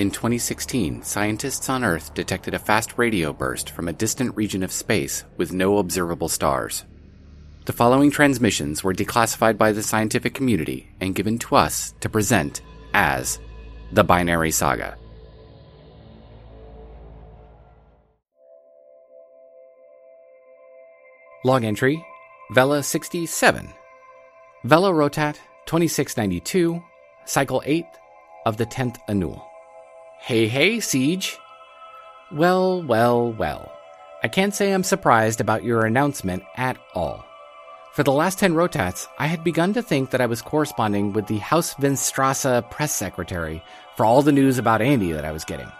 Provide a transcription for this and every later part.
In 2016, scientists on Earth detected a fast radio burst from a distant region of space with no observable stars. The following transmissions were declassified by the scientific community and given to us to present as the Binary Saga. Log entry Vela 67. Vela Rotat 2692, cycle 8 of the 10th Annual. Hey, hey, CJ. Well, well, well. I can't say I'm surprised about your announcement at all. For the last 10 rotats, I had begun to think that I was corresponding with the Haus Vinstrasse press secretary for all the news about Andy that I was getting.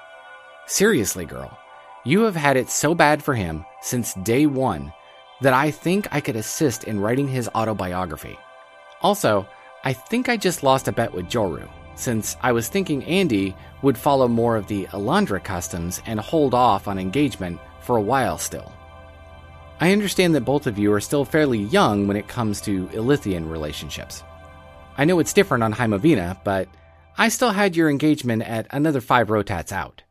Seriously, girl, you have had it so bad for him since day one that I think I could assist in writing his autobiography. Also, I think I just lost a bet with Joru, since I was thinking Andy would follow more of the Ellandra customs and hold off on engagement for a while still. I understand that both of you are still fairly young when it comes to Illythian relationships. I know it's different on Heimovina, but I still had your engagement at another five rotats out.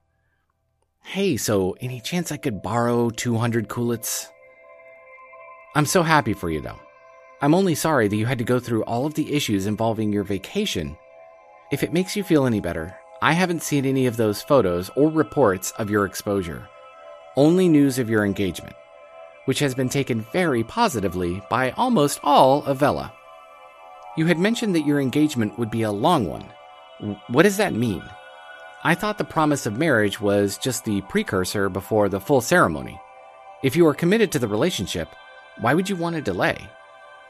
Hey, so any chance I could borrow 200 coolits? I'm so happy for you, though. I'm only sorry that you had to go through all of the issues involving your vacation. If it makes you feel any better, I haven't seen any of those photos or reports of your exposure, only news of your engagement, which has been taken very positively by almost all of Vela. You had mentioned that your engagement would be a long one. What does that mean? I thought the promise of marriage was just the precursor before the full ceremony. If you are committed to the relationship, why would you want to delay?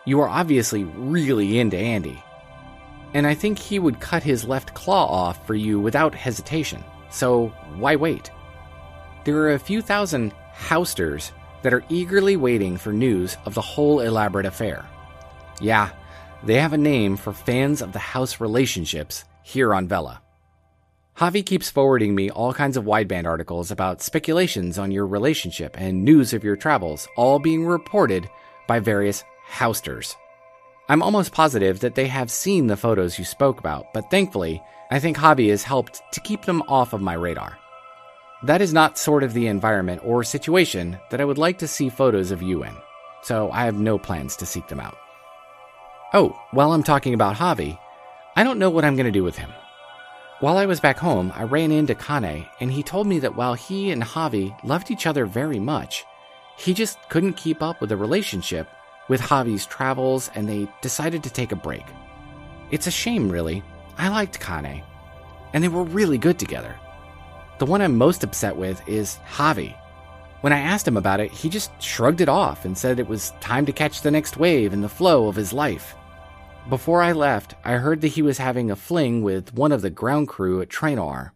You are obviously really into Andy. And I think he would cut his left claw off for you without hesitation, so why wait? There are a few thousand Hausters that are eagerly waiting for news of the whole elaborate affair. Yeah, they have a name for fans of the house relationships here on Vela. Javi keeps forwarding me all kinds of wideband articles about speculations on your relationship and news of your travels, all being reported by various Hausters. I'm almost positive that they have seen the photos you spoke about, but thankfully, I think Javi has helped to keep them off of my radar. That is not sort of the environment or situation that I would like to see photos of you in, so I have no plans to seek them out. Oh, while I'm talking about Javi, I don't know what I'm going to do with him. While I was back home, I ran into Kane, and he told me that while he and Javi loved each other very much, he just couldn't keep up with the relationship with Javi's travels, and they decided to take a break. It's a shame, really. I liked Kane, and they were really good together. The one I'm most upset with is Javi. When I asked him about it, he just shrugged it off and said it was time to catch the next wave in the flow of his life. Before I left, I heard that he was having a fling with one of the ground crew at Trainor.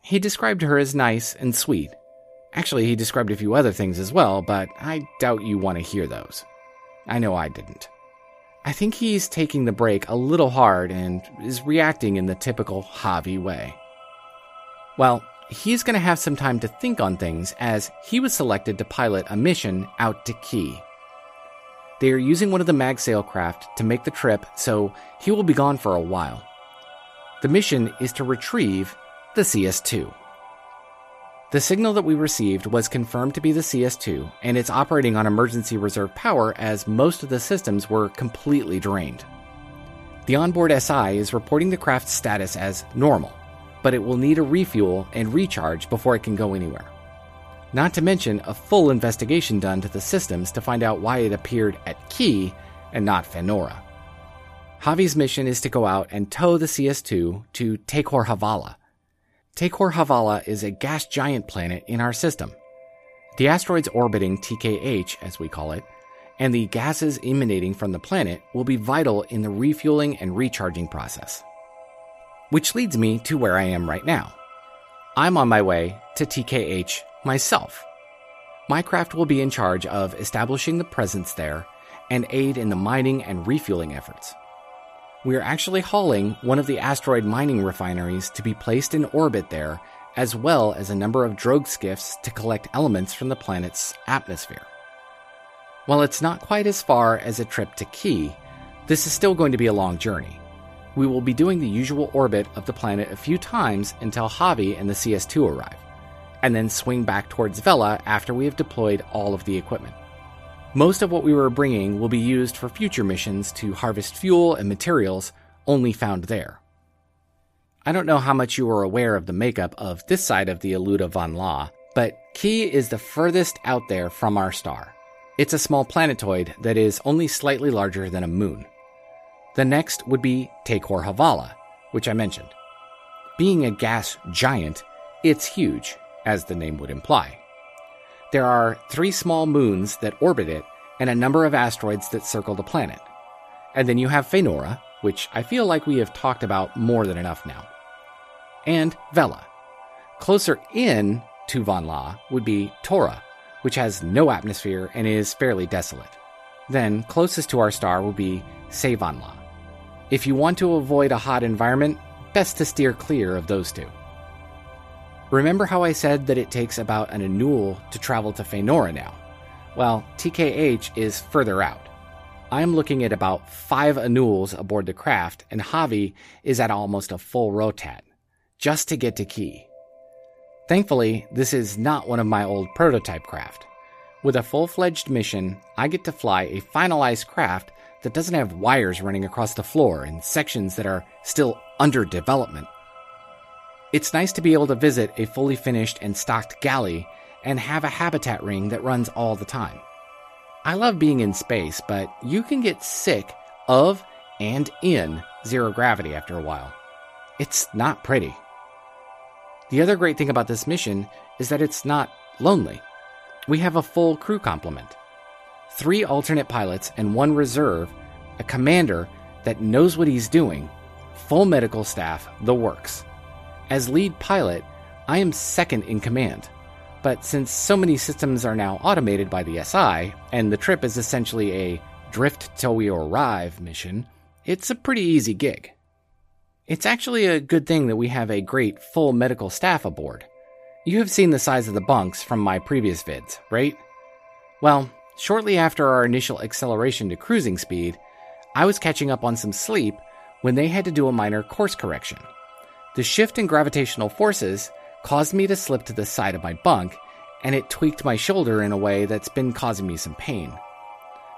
He described her as nice and sweet. Actually, he described a few other things as well, but I doubt you want to hear those. I know I didn't. I think he's taking the break a little hard and is reacting in the typical Javi way. Well, he's going to have some time to think on things as he was selected to pilot a mission out to Key. They are using one of the magsail craft to make the trip, so he will be gone for a while. The mission is to retrieve the CS2. The signal that we received was confirmed to be the CS2, and it's operating on emergency reserve power as most of the systems were completely drained. The onboard SI is reporting the craft's status as normal, but it will need a refuel and recharge before it can go anywhere. Not to mention a full investigation done to the systems to find out why it appeared at Key and not Fenora. Javi's mission is to go out and tow the CS2 to Tekor Havala. Tekor Havala is a gas giant planet in our system. The asteroids orbiting TKH, as we call it, and the gases emanating from the planet will be vital in the refueling and recharging process. Which leads me to where I am right now. I'm on my way to TKH myself. My craft will be in charge of establishing the presence there and aid in the mining and refueling efforts. We are actually hauling one of the asteroid mining refineries to be placed in orbit there, as well as a number of drogue skiffs to collect elements from the planet's atmosphere. While it's not quite as far as a trip to Key, this is still going to be a long journey. we will be doing the usual orbit of the planet a few times until Javi and the CS2 arrive, and then swing back towards Vela after we have deployed all of the equipment. Most of what we were bringing will be used for future missions to harvest fuel and materials only found there. I don't know how much you are aware of the makeup of this side of the Eluda von La, but Ki is the furthest out there from our star. It's a small planetoid that is only slightly larger than a moon. The next would be Tekor Havala, which I mentioned. Being a gas giant, it's huge, as the name would imply. There are three small moons that orbit it and a number of asteroids that circle the planet. And then you have Phaenora, which I feel like we have talked about more than enough now. And Vela. Closer in to Von La would be Tora, which has no atmosphere and is fairly desolate. Then, closest to our star will be Sevon La. If you want to avoid a hot environment, best to steer clear of those two. Remember how I said that it takes about an Anul to travel to Phaenora now? Well, TKH is further out. I'm looking at about five Anuls aboard the craft, and Javi is at almost a full rotat, just to get to Key. Thankfully, this is not one of my old prototype craft. With a full fledged mission, I get to fly a finalized craft that doesn't have wires running across the floor and sections that are still under development. It's nice to be able to visit a fully finished and stocked galley and have a habitat ring that runs all the time. I love being in space, but you can get sick of and in zero gravity after a while. It's not pretty. The other great thing about this mission is that it's not lonely. We have a full crew complement three alternate pilots and one reserve, a commander that knows what he's doing, full medical staff, the works. As lead pilot, I am second in command. But since so many systems are now automated by the SI, and the trip is essentially a drift till we arrive mission, it's a pretty easy gig. It's actually a good thing that we have a great full medical staff aboard. You have seen the size of the bunks from my previous vids, right? Well, shortly after our initial acceleration to cruising speed, I was catching up on some sleep when they had to do a minor course correction. The shift in gravitational forces caused me to slip to the side of my bunk, and it tweaked my shoulder in a way that's been causing me some pain.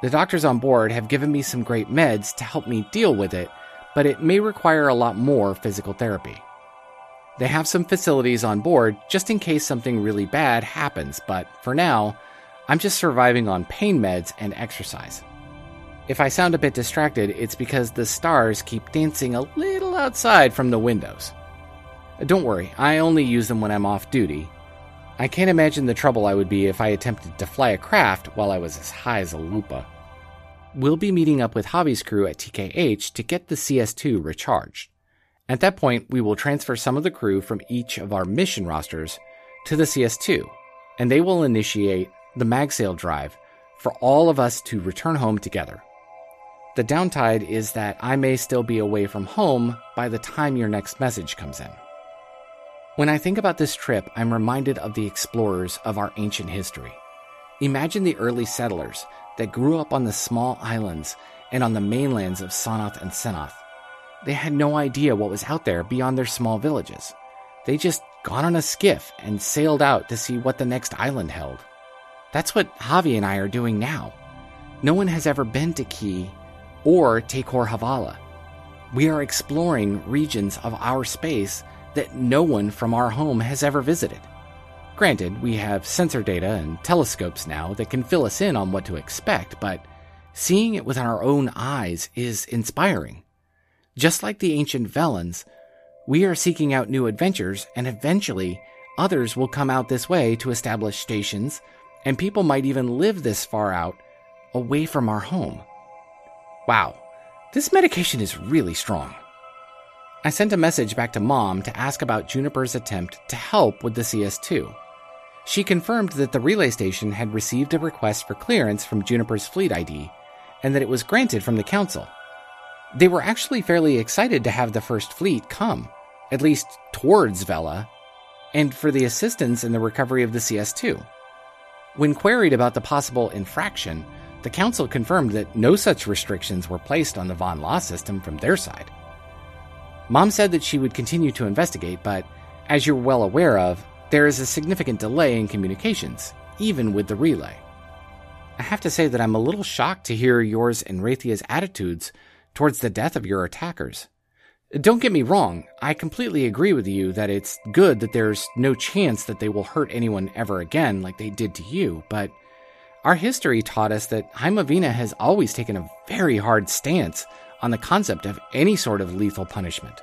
The doctors on board have given me some great meds to help me deal with it, but it may require a lot more physical therapy. They have some facilities on board just in case something really bad happens, but for now, I'm just surviving on pain meds and exercise. If I sound a bit distracted, it's because the stars keep dancing a little outside from the windows. Don't worry, I only use them when I'm off duty. I can't imagine the trouble I would be if I attempted to fly a craft while I was as high as a lupa. We'll be meeting up with Javi's crew at TKH to get the CS2 recharged. At that point, we will transfer some of the crew from each of our mission rosters to the CS2, and they will initiate the mag MagSail drive for all of us to return home together. The downside is that I may still be away from home by the time your next message comes in. When I think about this trip, I'm reminded of the explorers of our ancient history. Imagine the early settlers that grew up on the small islands and on the mainlands of Sonoth and Senoth. They had no idea what was out there beyond their small villages. They just got on a skiff and sailed out to see what the next island held. That's what Javi and I are doing now. No one has ever been to Ki or Tekor Havala. We are exploring regions of our space that no one from our home has ever visited. Granted, we have sensor data and telescopes now that can fill us in on what to expect, but seeing it with our own eyes is inspiring. Just like the ancient Velans, we are seeking out new adventures, and eventually others will come out this way to establish stations, and people might even live this far out away from our home. Wow, this medication is really strong. I sent a message back to mom to ask about Juniper's attempt to help with the CS2. She confirmed that the relay station had received a request for clearance from Juniper's fleet ID and that it was granted from the council. They were actually fairly excited to have the first fleet come, at least towards Vela, and for the assistance in the recovery of the CS2. When queried about the possible infraction, the council confirmed that no such restrictions were placed on the Von La system from their side. Mom said that she would continue to investigate, but as you're well aware of, there is a significant delay in communications, even with the relay. I have to say that I'm a little shocked to hear yours and Raythea's attitudes towards the death of your attackers. Don't get me wrong, I completely agree with you that it's good that there's no chance that they will hurt anyone ever again like they did to you, but our history taught us that Heimovina has always taken a very hard stance on the concept of any sort of lethal punishment.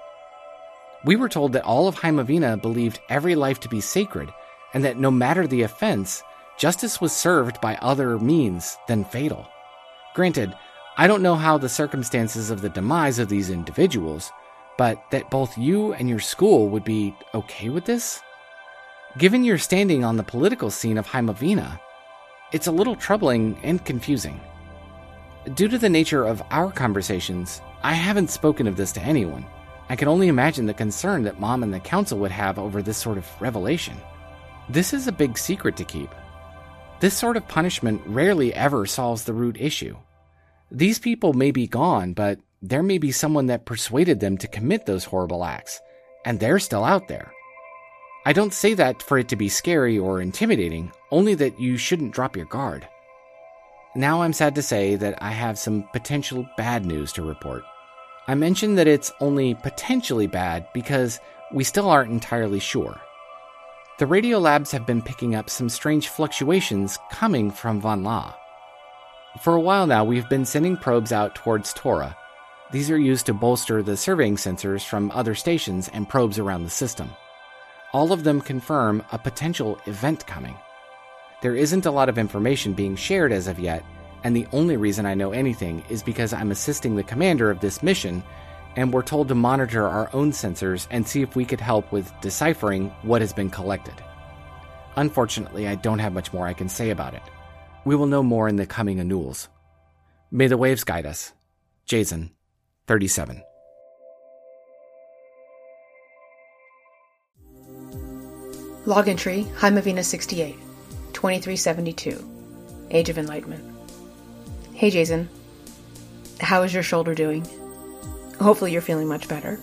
We were told that all of Heimovina believed every life to be sacred, and that no matter the offense, justice was served by other means than fatal. Granted, I don't know how the circumstances of the demise of these individuals, but that both you and your school would be okay with this? Given your standing on the political scene of Heimovina, it's a little troubling and confusing. Due to the nature of our conversations, I haven't spoken of this to anyone. I can only imagine the concern that Mom and the Council would have over this sort of revelation. This is a big secret to keep. This sort of punishment rarely ever solves the root issue. These people may be gone, but there may be someone that persuaded them to commit those horrible acts, and they're still out there. I don't say that for it to be scary or intimidating, only that you shouldn't drop your guard. Now I'm sad to say that I have some potential bad news to report. I mentioned that it's only potentially bad because we still aren't entirely sure. The radio labs have been picking up some strange fluctuations coming from Von La. For a while now, we've been sending probes out towards Tora. These are used to bolster the surveying sensors from other stations and probes around the system all of them confirm a potential event coming. There isn't a lot of information being shared as of yet, and the only reason I know anything is because I'm assisting the commander of this mission, and we're told to monitor our own sensors and see if we could help with deciphering what has been collected. Unfortunately, I don't have much more I can say about it. We will know more in the coming annuals. May the waves guide us. Jayzun, 37. Log entry Heimovina 68, 2372. Age of Enlightenment. Hey Jayzun, how is your shoulder doing? Hopefully you're feeling much better.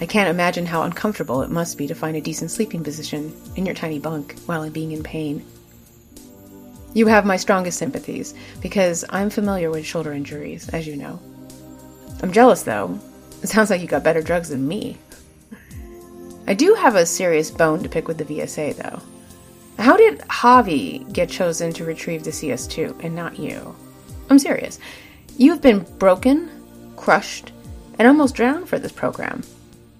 I can't imagine how uncomfortable it must be to find a decent sleeping position in your tiny bunk while being in pain. You have my strongest sympathies because I'm familiar with shoulder injuries, as you know. I'm jealous though. It sounds like you got better drugs than me. I do have a serious bone to pick with the VSA, though. How did Javi get chosen to retrieve the CS2 and not you? I'm serious. You've been broken, crushed, and almost drowned for this program.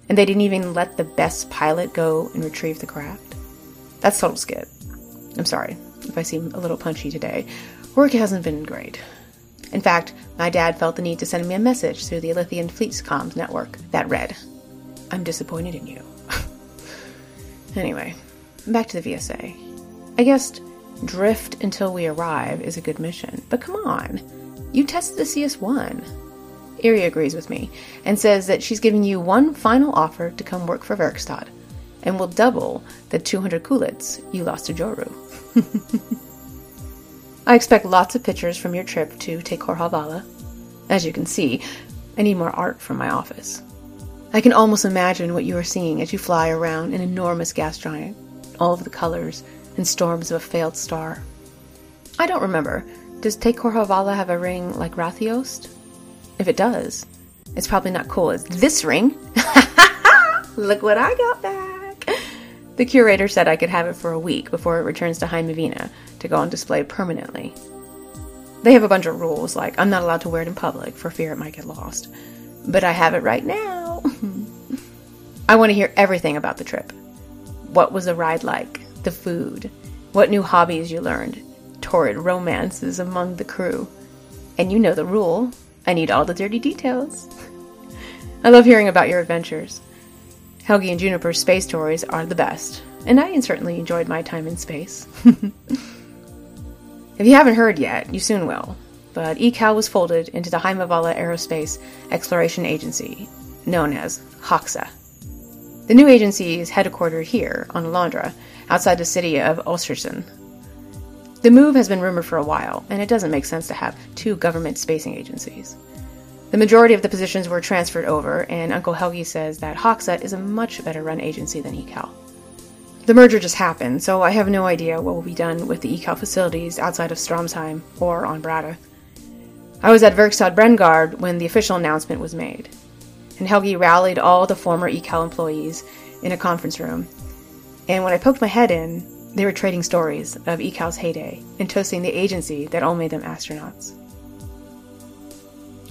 And they didn't even let the best pilot go and retrieve the craft? That's total skit. I'm sorry if I seem a little punchy today. Work hasn't been great. In fact, my dad felt the need to send me a message through the Illythian Fleet's comms network that read, I'm disappointed in you. Anyway, back to the VSA. I guess drift until we arrive is a good mission, but come on. You tested the CS1. Erie agrees with me and says that she's giving you one final offer to come work for Verkstad and will double the 200 kulits you lost to Joru. I expect lots of pictures from your trip to Tekor Havala. As you can see, I need more art from my office. I can almost imagine what you are seeing as you fly around an enormous gas giant, all of the colors and storms of a failed star. I don't remember. Does Tekor Havala have a ring like Rathiost? If it does, it's probably not cool as this ring. Look what I got back! The curator said I could have it for a week before it returns to Heimovina to go on display permanently. They have a bunch of rules, like I'm not allowed to wear it in public for fear it might get lost. But I have it right now. I want to hear everything about the trip. What was the ride like? The food? What new hobbies you learned? Torrid romances among the crew? And you know the rule. I need all the dirty details. I love hearing about your adventures. Helgi and Juniper's space stories are the best, and I certainly enjoyed my time in space. if you haven't heard yet, you soon will. But ECAL was folded into the Haimavala Aerospace Exploration Agency, known as HAXA. The new agency is headquartered here on Alondra, outside the city of Ostersund. The move has been rumored for a while, and it doesn't make sense to have two government spacing agencies. The majority of the positions were transferred over, and Uncle Helgi says that Hoxa is a much better run agency than ECAL. The merger just happened, so I have no idea what will be done with the ECAL facilities outside of Stromsheim or on Brada. I was at Verkstad Brengard when the official announcement was made, and Helgi rallied all the former ECAL employees in a conference room. And when I poked my head in, they were trading stories of ECAL's heyday and toasting the agency that all made them astronauts.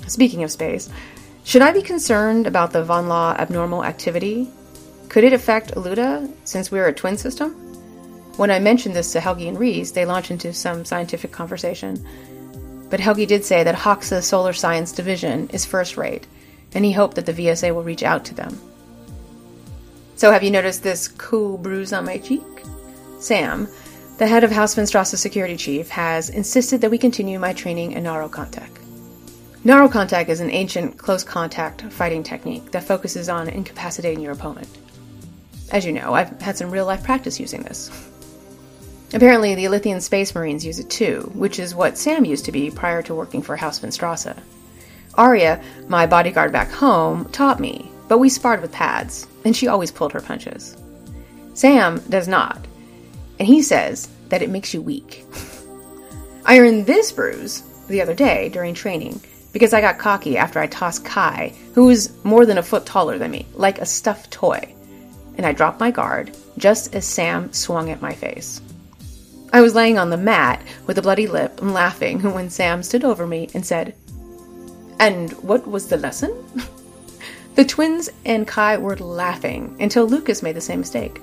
Speaking of space, should I be concerned about the von La abnormal activity? Could it affect Luda since we're a twin system? When I mentioned this to Helgi and Reese, they launched into some scientific conversation but Helgi did say that Hoxa's Solar Science Division is first rate, and he hoped that the VSA will reach out to them. So, have you noticed this cool bruise on my cheek? Sam, the head of House Hausmannstrasse security chief, has insisted that we continue my training in Naro contact. Naro contact is an ancient close contact fighting technique that focuses on incapacitating your opponent. As you know, I've had some real life practice using this. Apparently, the Illythian Space Marines use it too, which is what Sam used to be prior to working for House Hausmannstrasse. Arya, my bodyguard back home, taught me, but we sparred with pads, and she always pulled her punches. Sam does not, and he says that it makes you weak. I earned this bruise the other day during training because I got cocky after I tossed Kai, who was more than a foot taller than me, like a stuffed toy, and I dropped my guard just as Sam swung at my face. I was laying on the mat with a bloody lip and laughing when Sam stood over me and said, And what was the lesson? the twins and Kai were laughing until Lucas made the same mistake.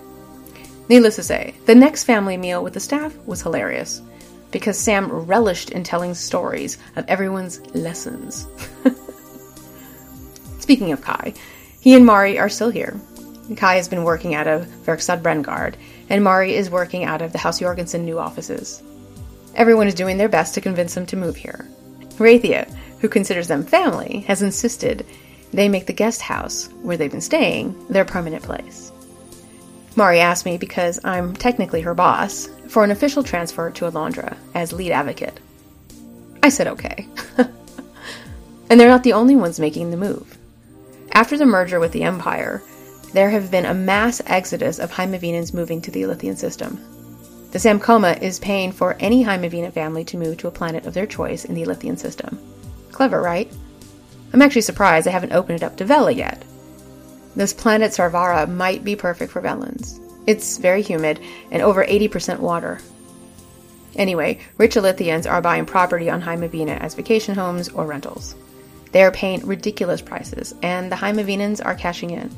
Needless to say, the next family meal with the staff was hilarious because Sam relished in telling stories of everyone's lessons. Speaking of Kai, he and Mari are still here. Kai has been working out of Verkstad Brengard and Mari is working out of the House Jorgensen new offices. Everyone is doing their best to convince them to move here. Rathia, who considers them family, has insisted they make the guest house, where they've been staying, their permanent place. Mari asked me because I'm technically her boss for an official transfer to Alondra as lead advocate. I said okay. and they're not the only ones making the move. After the merger with the Empire, there have been a mass exodus of Heimavinans moving to the Illythian system. The Samcoma is paying for any Heimavinan family to move to a planet of their choice in the Illythian system. Clever, right? I'm actually surprised they haven't opened it up to Vela yet. This planet Sarvara might be perfect for Velans. It's very humid and over 80% water. Anyway, rich Illythians are buying property on Heimavina as vacation homes or rentals. They are paying ridiculous prices, and the Heimavinans are cashing in.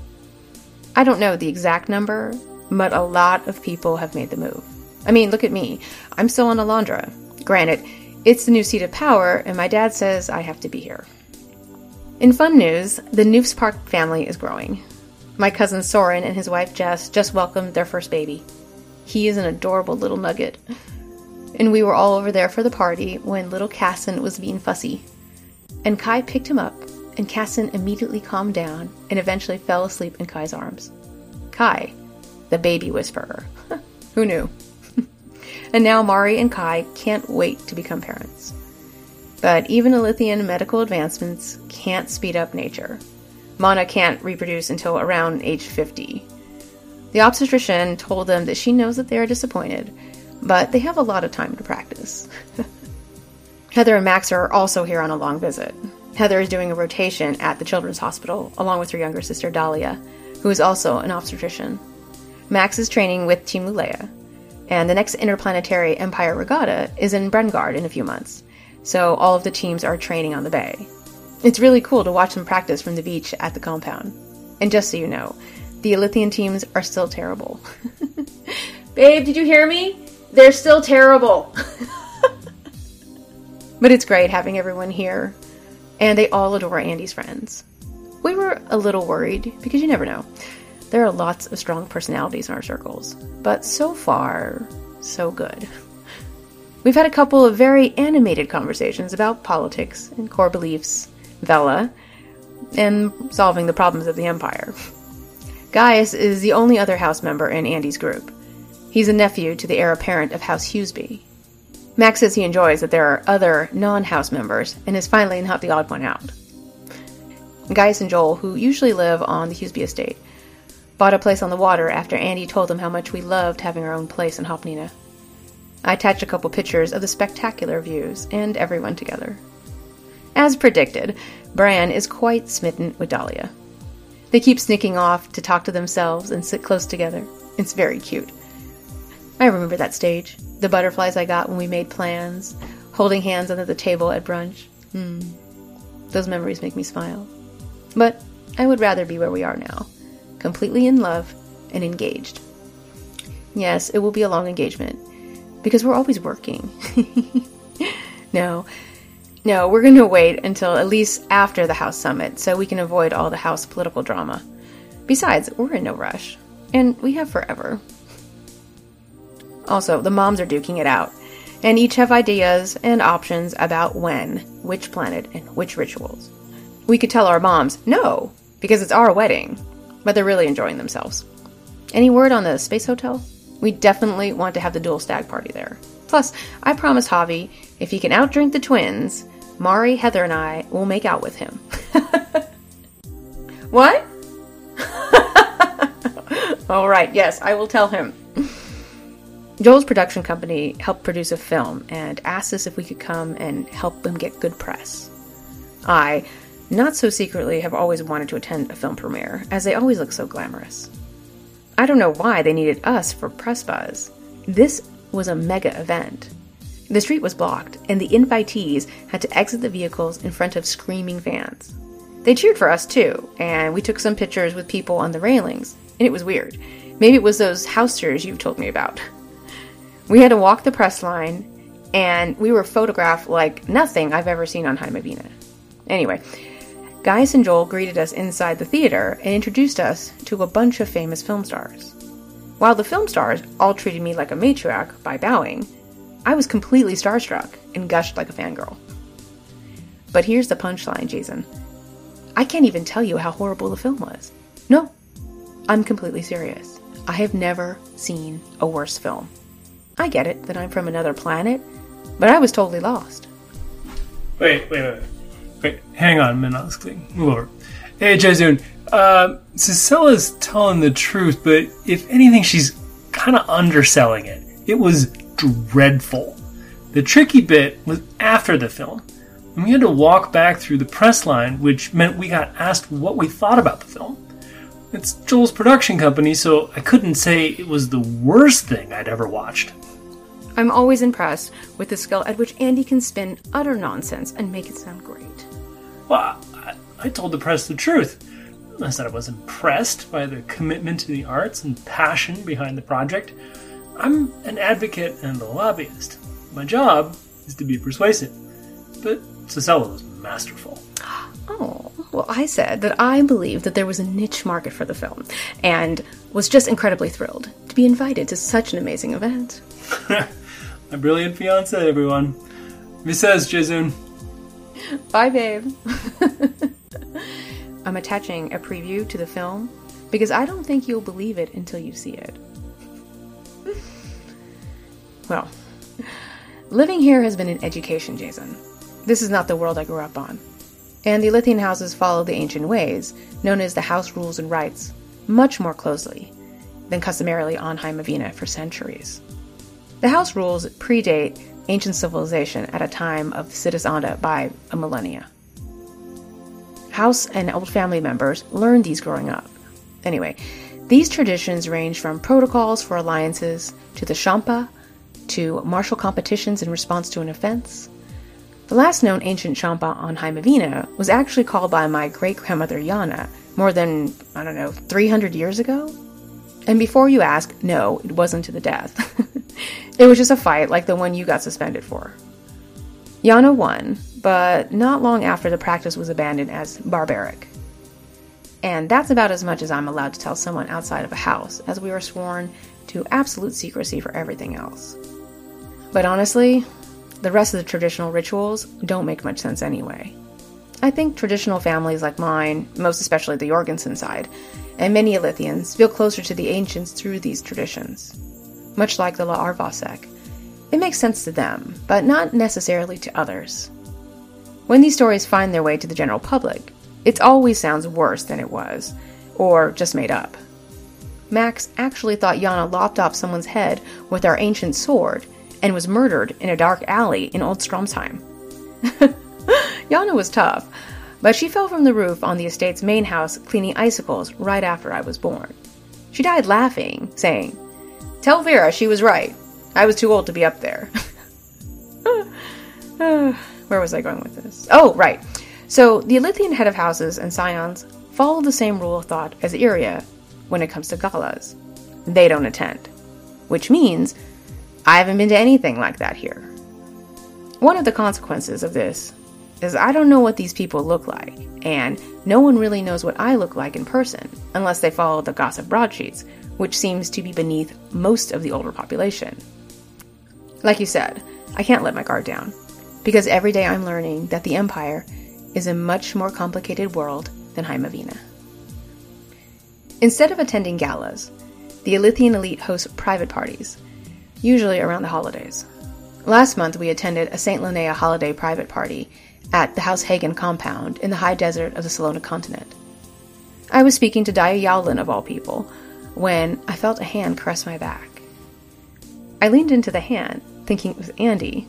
I don't know the exact number, but a lot of people have made the move. I mean, look at me. I'm still on Alondra. Granted, it's the new seat of power, and my dad says I have to be here. In fun news, the Noofs Park family is growing. My cousin Soren and his wife Jess just welcomed their first baby. He is an adorable little nugget. And we were all over there for the party when little Casson was being fussy. And Kai picked him up and Casson immediately calmed down and eventually fell asleep in Kai's arms. Kai, the baby whisperer. Who knew? and now Mari and Kai can't wait to become parents. But even Illythian medical advancements can't speed up nature. Mana can't reproduce until around age 50. The obstetrician told them that she knows that they are disappointed, but they have a lot of time to practice. Heather and Max are also here on a long visit. Heather is doing a rotation at the Children's Hospital along with her younger sister Dahlia, who is also an obstetrician. Max is training with Team and the next interplanetary Empire Regatta is in Brengard in a few months, so all of the teams are training on the bay. It's really cool to watch them practice from the beach at the compound. And just so you know, the Illythian teams are still terrible. Babe, did you hear me? They're still terrible. but it's great having everyone here and they all adore Andy's friends. We were a little worried because you never know. There are lots of strong personalities in our circles, but so far, so good. We've had a couple of very animated conversations about politics and core beliefs, Vela, and solving the problems of the Empire. Gaius is the only other house member in Andy's group. He's a nephew to the heir apparent of House Hughesby, Max says he enjoys that there are other non house members and is finally not the odd one out. Gaius and Joel, who usually live on the Huseby estate, bought a place on the water after Andy told them how much we loved having our own place in Hopnina. I attached a couple pictures of the spectacular views and everyone together. As predicted, Bran is quite smitten with Dahlia. They keep sneaking off to talk to themselves and sit close together. It's very cute. I remember that stage. The butterflies I got when we made plans, holding hands under the table at brunch. Hmm. Those memories make me smile. But I would rather be where we are now, completely in love and engaged. Yes, it will be a long engagement, because we're always working. no, no, we're going to wait until at least after the House Summit so we can avoid all the House political drama. Besides, we're in no rush, and we have forever. Also, the moms are duking it out, and each have ideas and options about when, which planet, and which rituals. We could tell our moms no, because it's our wedding, but they're really enjoying themselves. Any word on the space hotel? We definitely want to have the dual stag party there. Plus, I promised Javi if he can outdrink the twins, Mari, Heather, and I will make out with him. what? All right, yes, I will tell him. Joel's production company helped produce a film and asked us if we could come and help them get good press. I, not so secretly, have always wanted to attend a film premiere, as they always look so glamorous. I don't know why they needed us for press buzz. This was a mega event. The street was blocked, and the invitees had to exit the vehicles in front of screaming fans. They cheered for us too, and we took some pictures with people on the railings, and it was weird. Maybe it was those house tours you've told me about. We had to walk the press line, and we were photographed like nothing I've ever seen on Heimovina. Anyway, Gaius and Joel greeted us inside the theater and introduced us to a bunch of famous film stars. While the film stars all treated me like a matriarch by bowing, I was completely starstruck and gushed like a fangirl. But here's the punchline, Jayzun. I can't even tell you how horrible the film was. No, I'm completely serious. I have never seen a worse film. I get it that I'm from another planet, but I was totally lost. Wait, wait, wait. Wait, hang on, Minoscling. Move over. Hey, Jayzun. Uh, Cisella's telling the truth, but if anything, she's kind of underselling it. It was dreadful. The tricky bit was after the film. And we had to walk back through the press line, which meant we got asked what we thought about the film. It's Joel's production company, so I couldn't say it was the worst thing I'd ever watched. I'm always impressed with the skill at which Andy can spin utter nonsense and make it sound great. Well, I, I told the press the truth. I said I was impressed by the commitment to the arts and passion behind the project. I'm an advocate and a lobbyist. My job is to be persuasive. But Cisella was masterful. Oh, well, I said that I believed that there was a niche market for the film and was just incredibly thrilled to be invited to such an amazing event. My brilliant fiance, everyone. Says, Jayzun. Bye, babe. I'm attaching a preview to the film because I don't think you'll believe it until you see it. well, living here has been an education, Jayzun. This is not the world I grew up on. And the Illythian houses follow the ancient ways, known as the house rules and rights, much more closely than customarily on Heimovina for centuries. The house rules predate ancient civilization at a time of Citus by a millennia. House and old family members learned these growing up. Anyway, these traditions range from protocols for alliances to the Champa to martial competitions in response to an offense. The last known ancient Champa on Heimovina was actually called by my great grandmother Yana more than, I don't know, 300 years ago? And before you ask, no, it wasn't to the death. it was just a fight like the one you got suspended for. Yana won, but not long after the practice was abandoned as barbaric. And that's about as much as I'm allowed to tell someone outside of a house, as we are sworn to absolute secrecy for everything else. But honestly, the rest of the traditional rituals don't make much sense anyway. I think traditional families like mine, most especially the Jorgensen side, and many Illythians feel closer to the ancients through these traditions. Much like the La Arvasek, it makes sense to them, but not necessarily to others. When these stories find their way to the general public, It always sounds worse than it was, or just made up. Max actually thought Yana lopped off someone's head with our ancient sword and was murdered in a dark alley in Old Stromsheim. Yana was tough, but she fell from the roof on the estate's main house cleaning icicles right after I was born. She died laughing, saying, Tell Vera she was right. I was too old to be up there. Where was I going with this? Oh, right. So, the Illythian head of houses and scions follow the same rule of thought as Iria when it comes to galas. They don't attend. Which means I haven't been to anything like that here. One of the consequences of this is I don't know what these people look like, and no one really knows what I look like in person unless they follow the gossip broadsheets, which seems to be beneath most of the older population. Like you said, I can't let my guard down, because every day I'm learning that the Empire is a much more complicated world than Heimavina. Instead of attending galas, the Illythian elite hosts private parties, usually around the holidays. Last month, we attended a St. Linnea holiday private party at the House Hagen compound in the high desert of the Salona continent. I was speaking to Daya Yowlin, of all people, when I felt a hand caress my back. I leaned into the hand, thinking it was Andy,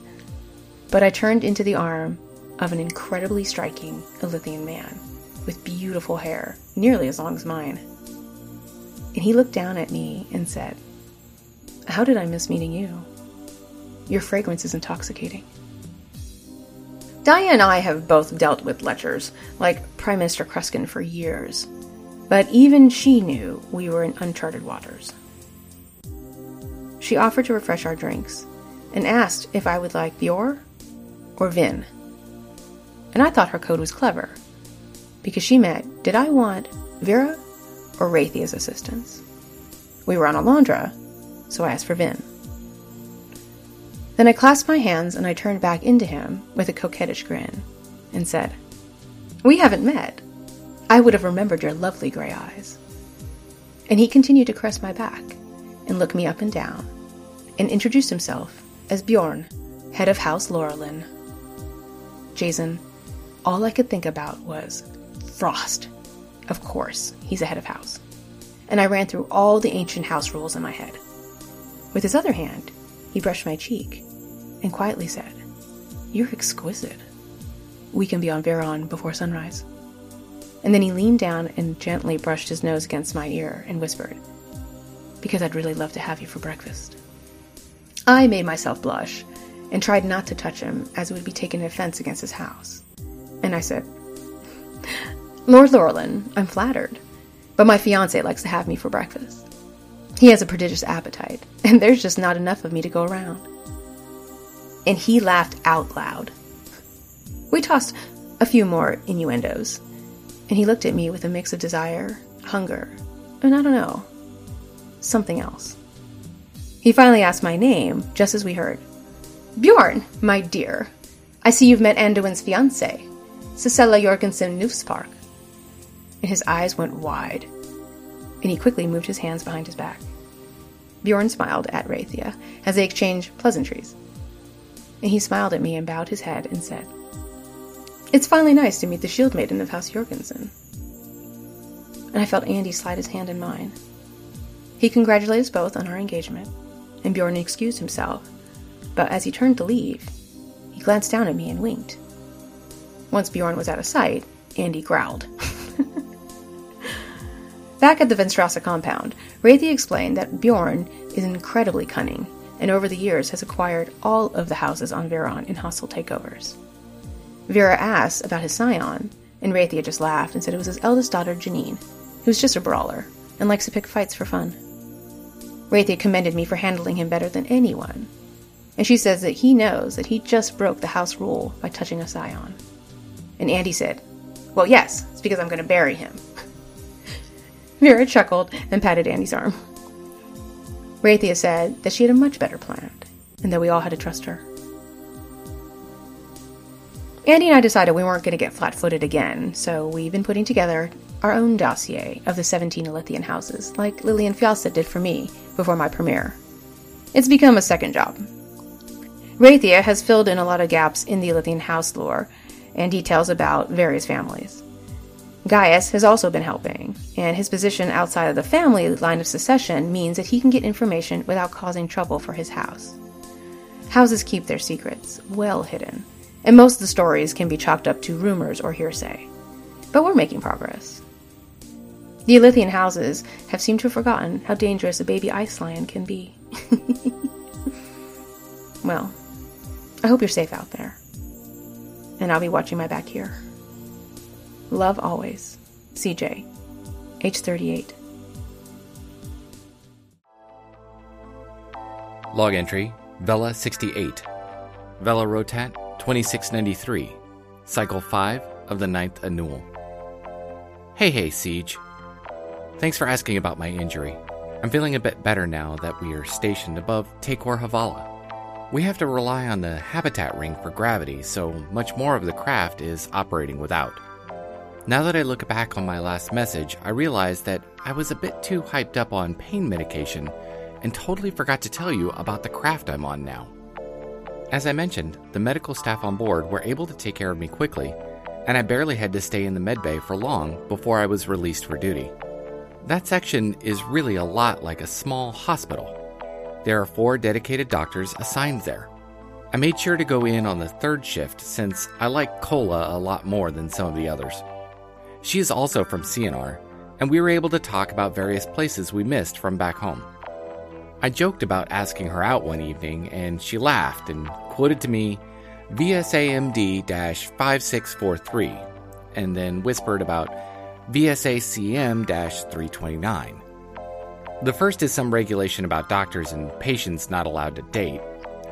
but I turned into the arm of an incredibly striking Illythian man with beautiful hair, nearly as long as mine. And he looked down at me and said, How did I miss meeting you? Your fragrance is intoxicating. Daya and I have both dealt with lechers, like Prime Minister Kreskin, for years, but even she knew we were in uncharted waters. She offered to refresh our drinks and asked if I would like Bjor or Vin and I thought her code was clever, because she meant did I want Vera or Raythea's assistance? We were on Alondra, so I asked for Vin. Then I clasped my hands and I turned back into him with a coquettish grin and said, We haven't met. I would have remembered your lovely gray eyes. And he continued to caress my back and look me up and down and introduced himself as Bjorn, head of House Laurelin. Jayzun, all I could think about was Frost. Of course, he's a head of house. And I ran through all the ancient house rules in my head. With his other hand, he brushed my cheek and quietly said, You're exquisite. We can be on Veron before sunrise. And then he leaned down and gently brushed his nose against my ear and whispered, Because I'd really love to have you for breakfast. I made myself blush and tried not to touch him as it would be taking offense against his house. And I said, Lord Laurelin, I'm flattered, but my fiance likes to have me for breakfast. He has a prodigious appetite, and there's just not enough of me to go around. And he laughed out loud. We tossed a few more innuendos, and he looked at me with a mix of desire, hunger, and I don't know, something else. He finally asked my name, just as we heard. Bjorn, my dear, I see you've met Anduin's fiance. Cicella Jorgensen Nufspark. And his eyes went wide, and he quickly moved his hands behind his back. Bjorn smiled at Raythea as they exchanged pleasantries. And he smiled at me and bowed his head and said, It's finally nice to meet the shield maiden of House Jorgensen. And I felt Andy slide his hand in mine. He congratulated us both on our engagement, and Bjorn excused himself, but as he turned to leave, he glanced down at me and winked. Once Bjorn was out of sight, Andy growled. Back at the Venstrasa compound, Raythea explained that Bjorn is incredibly cunning and over the years has acquired all of the houses on Veron in hostile takeovers. Vera asked about his scion, and Raythea just laughed and said it was his eldest daughter, Janine, who's just a brawler and likes to pick fights for fun. Raythea commended me for handling him better than anyone, and she says that he knows that he just broke the house rule by touching a scion. And Andy said, Well, yes, it's because I'm going to bury him. Vera chuckled and patted Andy's arm. Raythea said that she had a much better plan, and that we all had to trust her. Andy and I decided we weren't going to get flat footed again, so we've been putting together our own dossier of the 17 Illythian houses, like Lillian Fialsa did for me before my premiere. It's become a second job. Raythea has filled in a lot of gaps in the Illythian house lore, and details about various families. Gaius has also been helping, and his position outside of the family line of succession means that he can get information without causing trouble for his house. Houses keep their secrets well hidden, and most of the stories can be chalked up to rumors or hearsay. But we're making progress. The Illythian houses have seemed to have forgotten how dangerous a baby ice lion can be. well, I hope you're safe out there. And I'll be watching my back here. Love always. CJ, age 38. Log entry Vela 68. Vela Rotat 2693. Cycle 5 of the 9th Annual. Hey, hey, CJ. Thanks for asking about my injury. I'm feeling a bit better now that we are stationed above Tekor Havala. We have to rely on the habitat ring for gravity, so much more of the craft is operating without. Now that I look back on my last message, I realize that I was a bit too hyped up on pain medication and totally forgot to tell you about the craft I'm on now. As I mentioned, the medical staff on board were able to take care of me quickly, and I barely had to stay in the medbay for long before I was released for duty. That section is really a lot like a small hospital. There are four dedicated doctors assigned there. I made sure to go in on the third shift since I like Cola a lot more than some of the others. She is also from CNR, and we were able to talk about various places we missed from back home. I joked about asking her out one evening, and she laughed and quoted to me VSAMD 5643, and then whispered about VSACM 329. The first is some regulation about doctors and patients not allowed to date.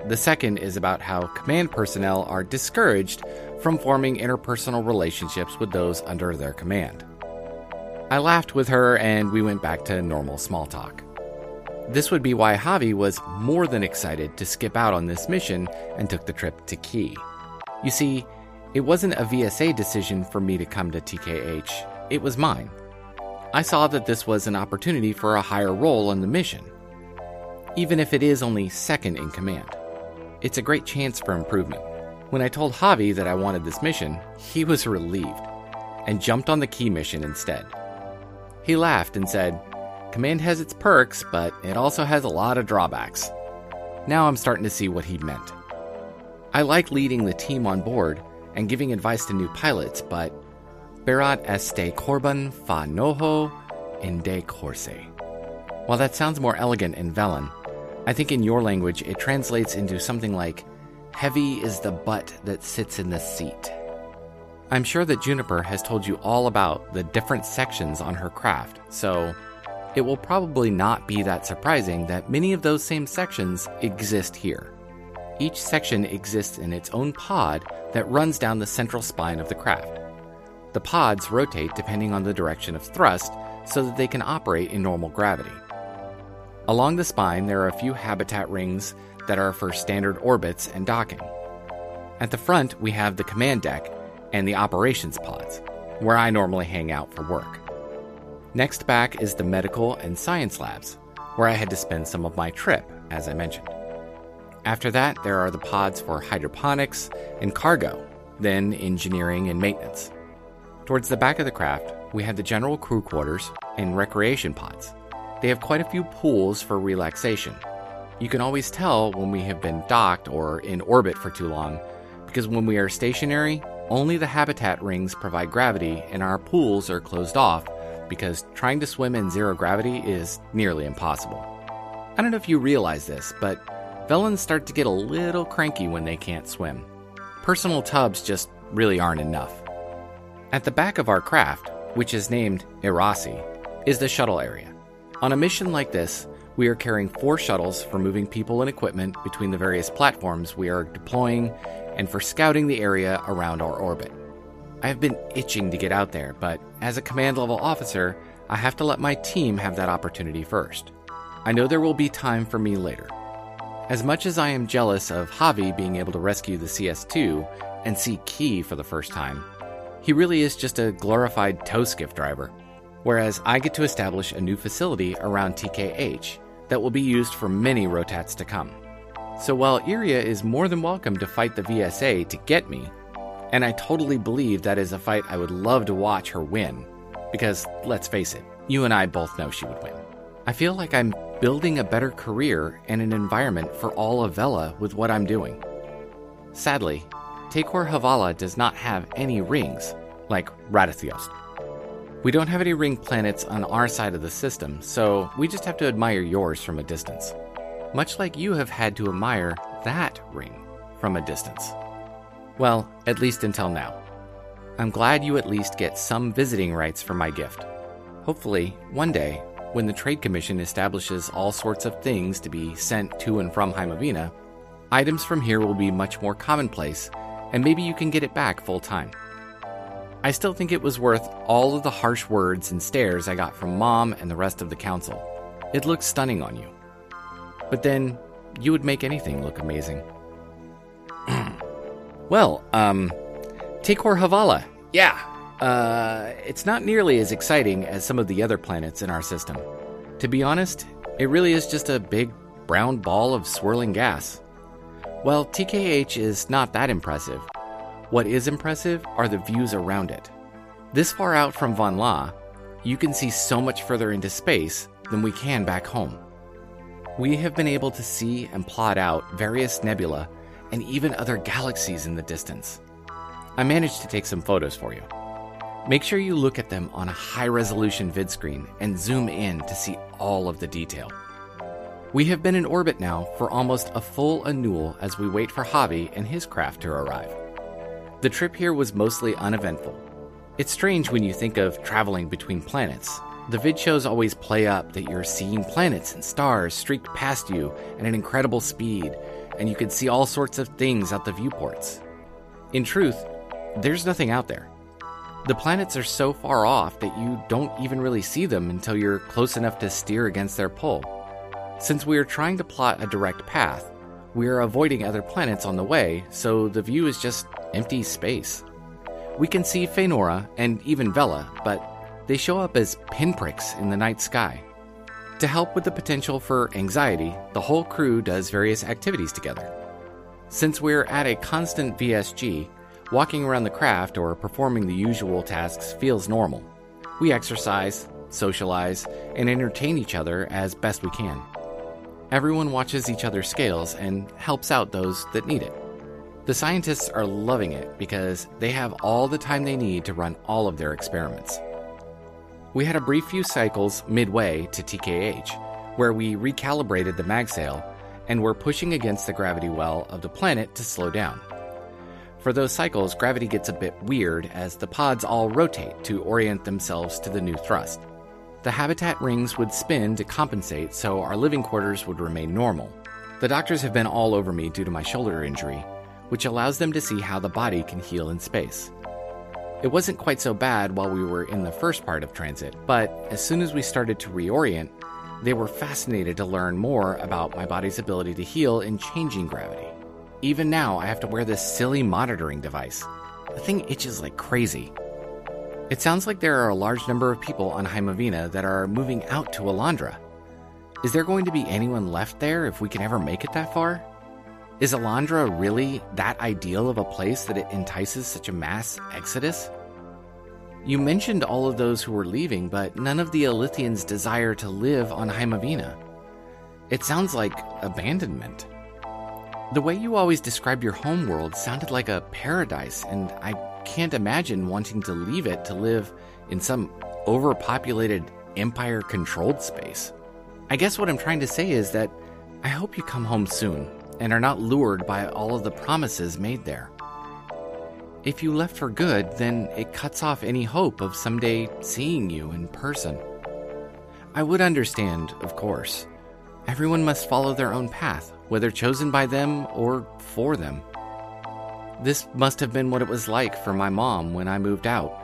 The second is about how command personnel are discouraged from forming interpersonal relationships with those under their command. I laughed with her and we went back to normal small talk. This would be why Javi was more than excited to skip out on this mission and took the trip to Key. You see, it wasn't a VSA decision for me to come to TKH, it was mine. I saw that this was an opportunity for a higher role on the mission, even if it is only second in command. It's a great chance for improvement. When I told Javi that I wanted this mission, he was relieved and jumped on the key mission instead. He laughed and said, Command has its perks, but it also has a lot of drawbacks. Now I'm starting to see what he meant. I like leading the team on board and giving advice to new pilots, but Berat este corban fa noho in de corse. While that sounds more elegant in Velen, I think in your language it translates into something like Heavy is the butt that sits in the seat. I'm sure that Juniper has told you all about the different sections on her craft, so it will probably not be that surprising that many of those same sections exist here. Each section exists in its own pod that runs down the central spine of the craft. The pods rotate depending on the direction of thrust so that they can operate in normal gravity. Along the spine, there are a few habitat rings that are for standard orbits and docking. At the front, we have the command deck and the operations pods, where I normally hang out for work. Next back is the medical and science labs, where I had to spend some of my trip, as I mentioned. After that, there are the pods for hydroponics and cargo, then engineering and maintenance. Towards the back of the craft, we have the general crew quarters and recreation pods. They have quite a few pools for relaxation, you can always tell when we have been docked or in orbit for too long, because when we are stationary, only the habitat rings provide gravity and our pools are closed off because trying to swim in zero gravity is nearly impossible. I don't know if you realize this, but Velens start to get a little cranky when they can't swim. Personal tubs just really aren't enough. At the back of our craft, which is named Irasi, is the shuttle area. On a mission like this, we are carrying four shuttles for moving people and equipment between the various platforms we are deploying and for scouting the area around our orbit. I have been itching to get out there, but as a command level officer, I have to let my team have that opportunity first. I know there will be time for me later. As much as I am jealous of Javi being able to rescue the CS2 and see Key for the first time, he really is just a glorified tow skiff driver. Whereas I get to establish a new facility around TKH that will be used for many rotats to come. So while Iria is more than welcome to fight the VSA to get me, and I totally believe that is a fight I would love to watch her win, because let's face it, you and I both know she would win. I feel like I'm building a better career and an environment for all of Vela with what I'm doing. Sadly, Tekor Havala does not have any rings, like Radithios. We don't have any ring planets on our side of the system, so we just have to admire yours from a distance. Much like you have had to admire that ring from a distance. Well, at least until now. I'm glad you at least get some visiting rights for my gift. Hopefully, one day, when the Trade Commission establishes all sorts of things to be sent to and from Heimavina, items from here will be much more commonplace, and maybe you can get it back full time. I still think it was worth all of the harsh words and stares I got from Mom and the rest of the council. It looks stunning on you. But then, you would make anything look amazing. well, um, Tekor Havala. Yeah, uh, it's not nearly as exciting as some of the other planets in our system. To be honest, it really is just a big brown ball of swirling gas. Well, TKH is not that impressive. What is impressive are the views around it. This far out from Von La, you can see so much further into space than we can back home. We have been able to see and plot out various nebula and even other galaxies in the distance. I managed to take some photos for you. Make sure you look at them on a high resolution vid screen and zoom in to see all of the detail. We have been in orbit now for almost a full annual as we wait for Javi and his craft to arrive. The trip here was mostly uneventful. It's strange when you think of traveling between planets. The vid shows always play up that you're seeing planets and stars streak past you at an incredible speed, and you can see all sorts of things out the viewports. In truth, there's nothing out there. The planets are so far off that you don't even really see them until you're close enough to steer against their pull. Since we are trying to plot a direct path, we are avoiding other planets on the way, so the view is just empty space. We can see Fenora and even Vela, but they show up as pinpricks in the night sky. To help with the potential for anxiety, the whole crew does various activities together. Since we're at a constant VSG, walking around the craft or performing the usual tasks feels normal. We exercise, socialize, and entertain each other as best we can. Everyone watches each other's scales and helps out those that need it. The scientists are loving it because they have all the time they need to run all of their experiments. We had a brief few cycles midway to TKH, where we recalibrated the mag sail and were pushing against the gravity well of the planet to slow down. For those cycles, gravity gets a bit weird as the pods all rotate to orient themselves to the new thrust. The habitat rings would spin to compensate so our living quarters would remain normal. The doctors have been all over me due to my shoulder injury, which allows them to see how the body can heal in space. It wasn't quite so bad while we were in the first part of transit, but as soon as we started to reorient, they were fascinated to learn more about my body's ability to heal in changing gravity. Even now, I have to wear this silly monitoring device. The thing itches like crazy. It sounds like there are a large number of people on Heimavina that are moving out to Ellandra. Is there going to be anyone left there if we can ever make it that far? Is Ellandra really that ideal of a place that it entices such a mass exodus? You mentioned all of those who were leaving, but none of the Illythians desire to live on Heimavina. It sounds like abandonment. The way you always describe your homeworld sounded like a paradise, and I can't imagine wanting to leave it to live in some overpopulated, empire controlled space. I guess what I'm trying to say is that I hope you come home soon and are not lured by all of the promises made there. If you left for good, then it cuts off any hope of someday seeing you in person. I would understand, of course. Everyone must follow their own path, whether chosen by them or for them. This must have been what it was like for my mom when I moved out.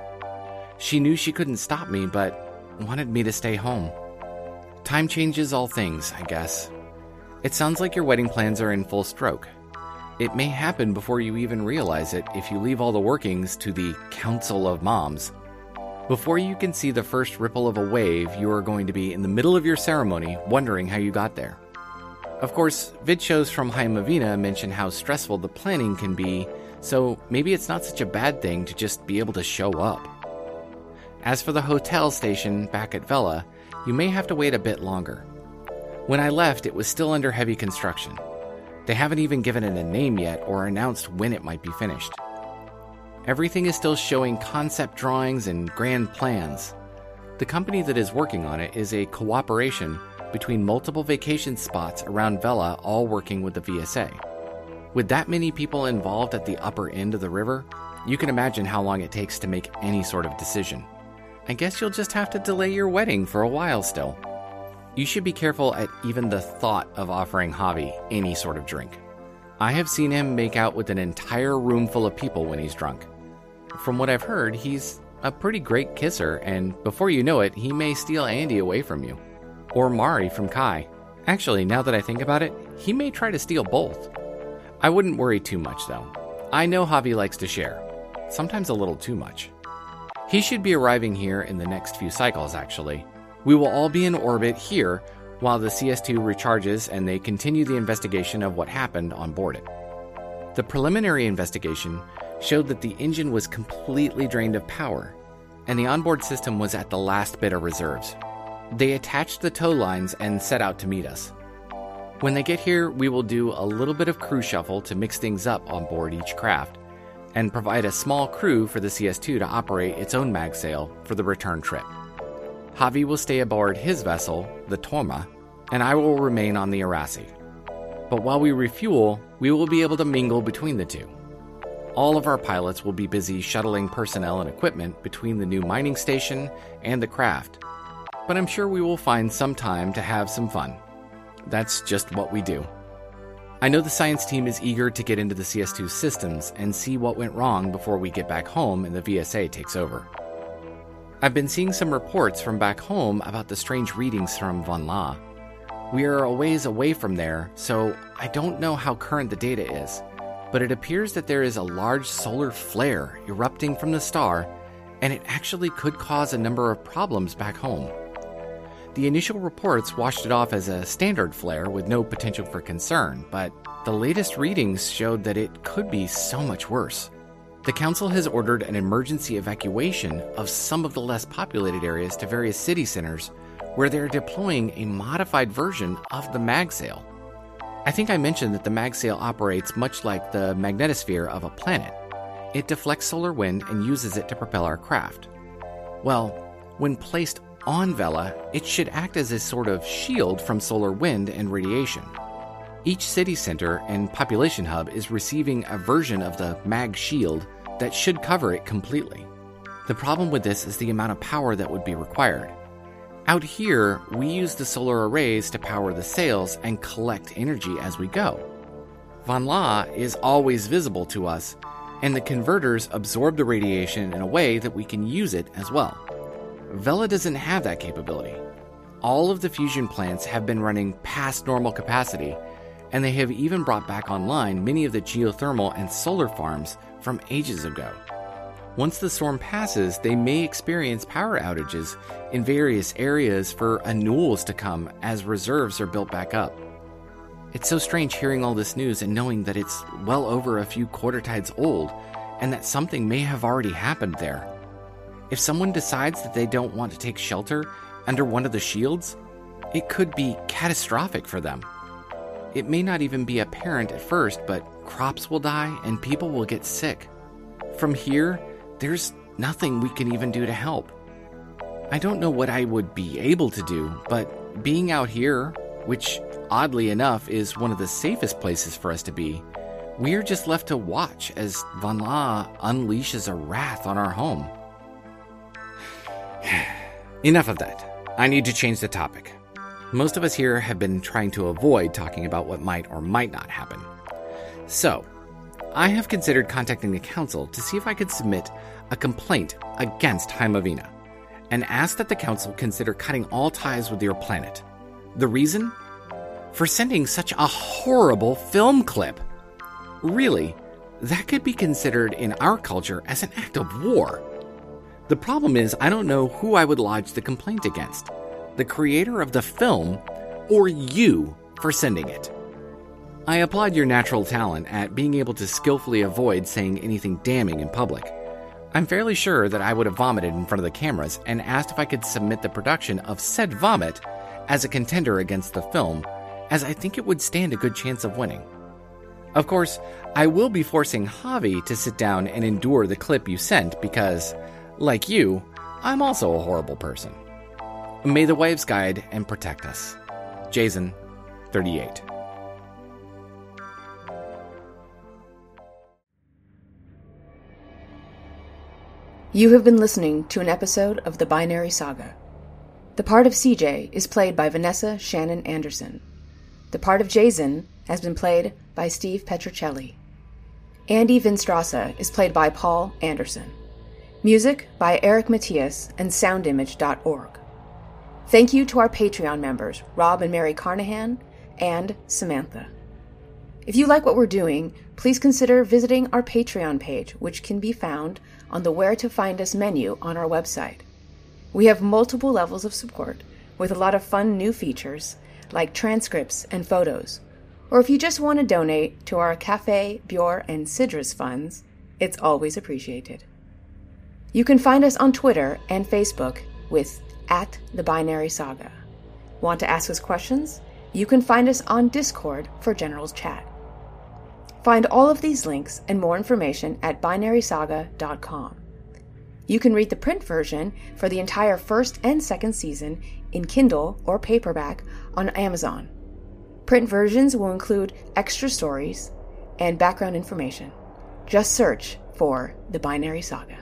She knew she couldn't stop me, but wanted me to stay home. Time changes all things, I guess. It sounds like your wedding plans are in full stroke. It may happen before you even realize it if you leave all the workings to the Council of Moms. Before you can see the first ripple of a wave, you are going to be in the middle of your ceremony wondering how you got there. Of course, vid shows from Heimavina mention how stressful the planning can be, so maybe it's not such a bad thing to just be able to show up. As for the hotel station back at Vela, you may have to wait a bit longer. When I left, it was still under heavy construction. They haven't even given it a name yet or announced when it might be finished. Everything is still showing concept drawings and grand plans. The company that is working on it is a cooperation between multiple vacation spots around Vela, all working with the VSA. With that many people involved at the upper end of the river, you can imagine how long it takes to make any sort of decision. I guess you'll just have to delay your wedding for a while still. You should be careful at even the thought of offering Javi any sort of drink. I have seen him make out with an entire room full of people when he's drunk. From what I've heard, he's a pretty great kisser, and before you know it, he may steal Andy away from you. Or Mari from Kai. Actually, now that I think about it, he may try to steal both. I wouldn't worry too much, though. I know Javi likes to share, sometimes a little too much. He should be arriving here in the next few cycles, actually. We will all be in orbit here while the CS2 recharges and they continue the investigation of what happened on board it. The preliminary investigation showed that the engine was completely drained of power, and the onboard system was at the last bit of reserves. They attached the tow lines and set out to meet us. When they get here, we will do a little bit of crew shuffle to mix things up on board each craft, and provide a small crew for the CS2 to operate its own mag sail for the return trip. Javi will stay aboard his vessel, the Torma, and I will remain on the Arasi. But while we refuel, we will be able to mingle between the two. All of our pilots will be busy shuttling personnel and equipment between the new mining station and the craft, but I'm sure we will find some time to have some fun. That's just what we do. I know the science team is eager to get into the CS2 systems and see what went wrong before we get back home and the VSA takes over. I've been seeing some reports from back home about the strange readings from Von La. We are a ways away from there, so I don't know how current the data is, but it appears that there is a large solar flare erupting from the star, and it actually could cause a number of problems back home. The initial reports washed it off as a standard flare with no potential for concern, but the latest readings showed that it could be so much worse. The Council has ordered an emergency evacuation of some of the less populated areas to various city centers where they're deploying a modified version of the magsail. I think I mentioned that the magsail operates much like the magnetosphere of a planet. It deflects solar wind and uses it to propel our craft. Well, when placed on Vela, it should act as a sort of shield from solar wind and radiation. Each city center and population hub is receiving a version of the mag shield that should cover it completely. The problem with this is the amount of power that would be required. Out here, we use the solar arrays to power the sails and collect energy as we go. Von La is always visible to us, and the converters absorb the radiation in a way that we can use it as well. Vela doesn't have that capability. All of the fusion plants have been running past normal capacity, and they have even brought back online many of the geothermal and solar farms from ages ago. Once the storm passes, they may experience power outages in various areas for annuals to come as reserves are built back up. It's so strange hearing all this news and knowing that it's well over a few quarter tides old and that something may have already happened there. If someone decides that they don't want to take shelter under one of the shields, it could be catastrophic for them. It may not even be apparent at first, but crops will die and people will get sick. From here, there's nothing we can even do to help. I don't know what I would be able to do, but being out here, which oddly enough is one of the safest places for us to be, we're just left to watch as Von La unleashes a wrath on our home. Enough of that. I need to change the topic. Most of us here have been trying to avoid talking about what might or might not happen. So, I have considered contacting the council to see if I could submit a complaint against Heimavina and ask that the council consider cutting all ties with your planet. The reason? For sending such a horrible film clip. Really, that could be considered in our culture as an act of war. The problem is, I don't know who I would lodge the complaint against the creator of the film or you for sending it. I applaud your natural talent at being able to skillfully avoid saying anything damning in public, I'm fairly sure that I would have vomited in front of the cameras and asked if I could submit the production of said vomit as a contender against the film, as I think it would stand a good chance of winning. Of course, I will be forcing Javi to sit down and endure the clip you sent because, like you, I'm also a horrible person. May the waves guide and protect us. Jayzun, 38. You have been listening to an episode of The Binary Saga. The part of CJ is played by Vanessa Shannen Anderson. The part of Jayzun has been played by Steve Petrucelli. Andy Vinstrasa is played by Paul Anderson. Music by Eric Matyas and soundimage.org. Thank you to our Patreon members, Rob and Mary Carnahan and Samantha. If you like what we're doing, please consider visiting our Patreon page, which can be found on the Where to Find Us menu on our website. We have multiple levels of support with a lot of fun new features like transcripts and photos. Or if you just want to donate to our Cafe, Bjor, and Sidras funds, it's always appreciated. You can find us on Twitter and Facebook with at the Binary Saga. Want to ask us questions? You can find us on Discord for General's Chat. Find all of these links and more information at binarysaga.com. You can read the print version for the entire first and second season in Kindle or paperback on Amazon. Print versions will include extra stories and background information. Just search for The Binary Saga.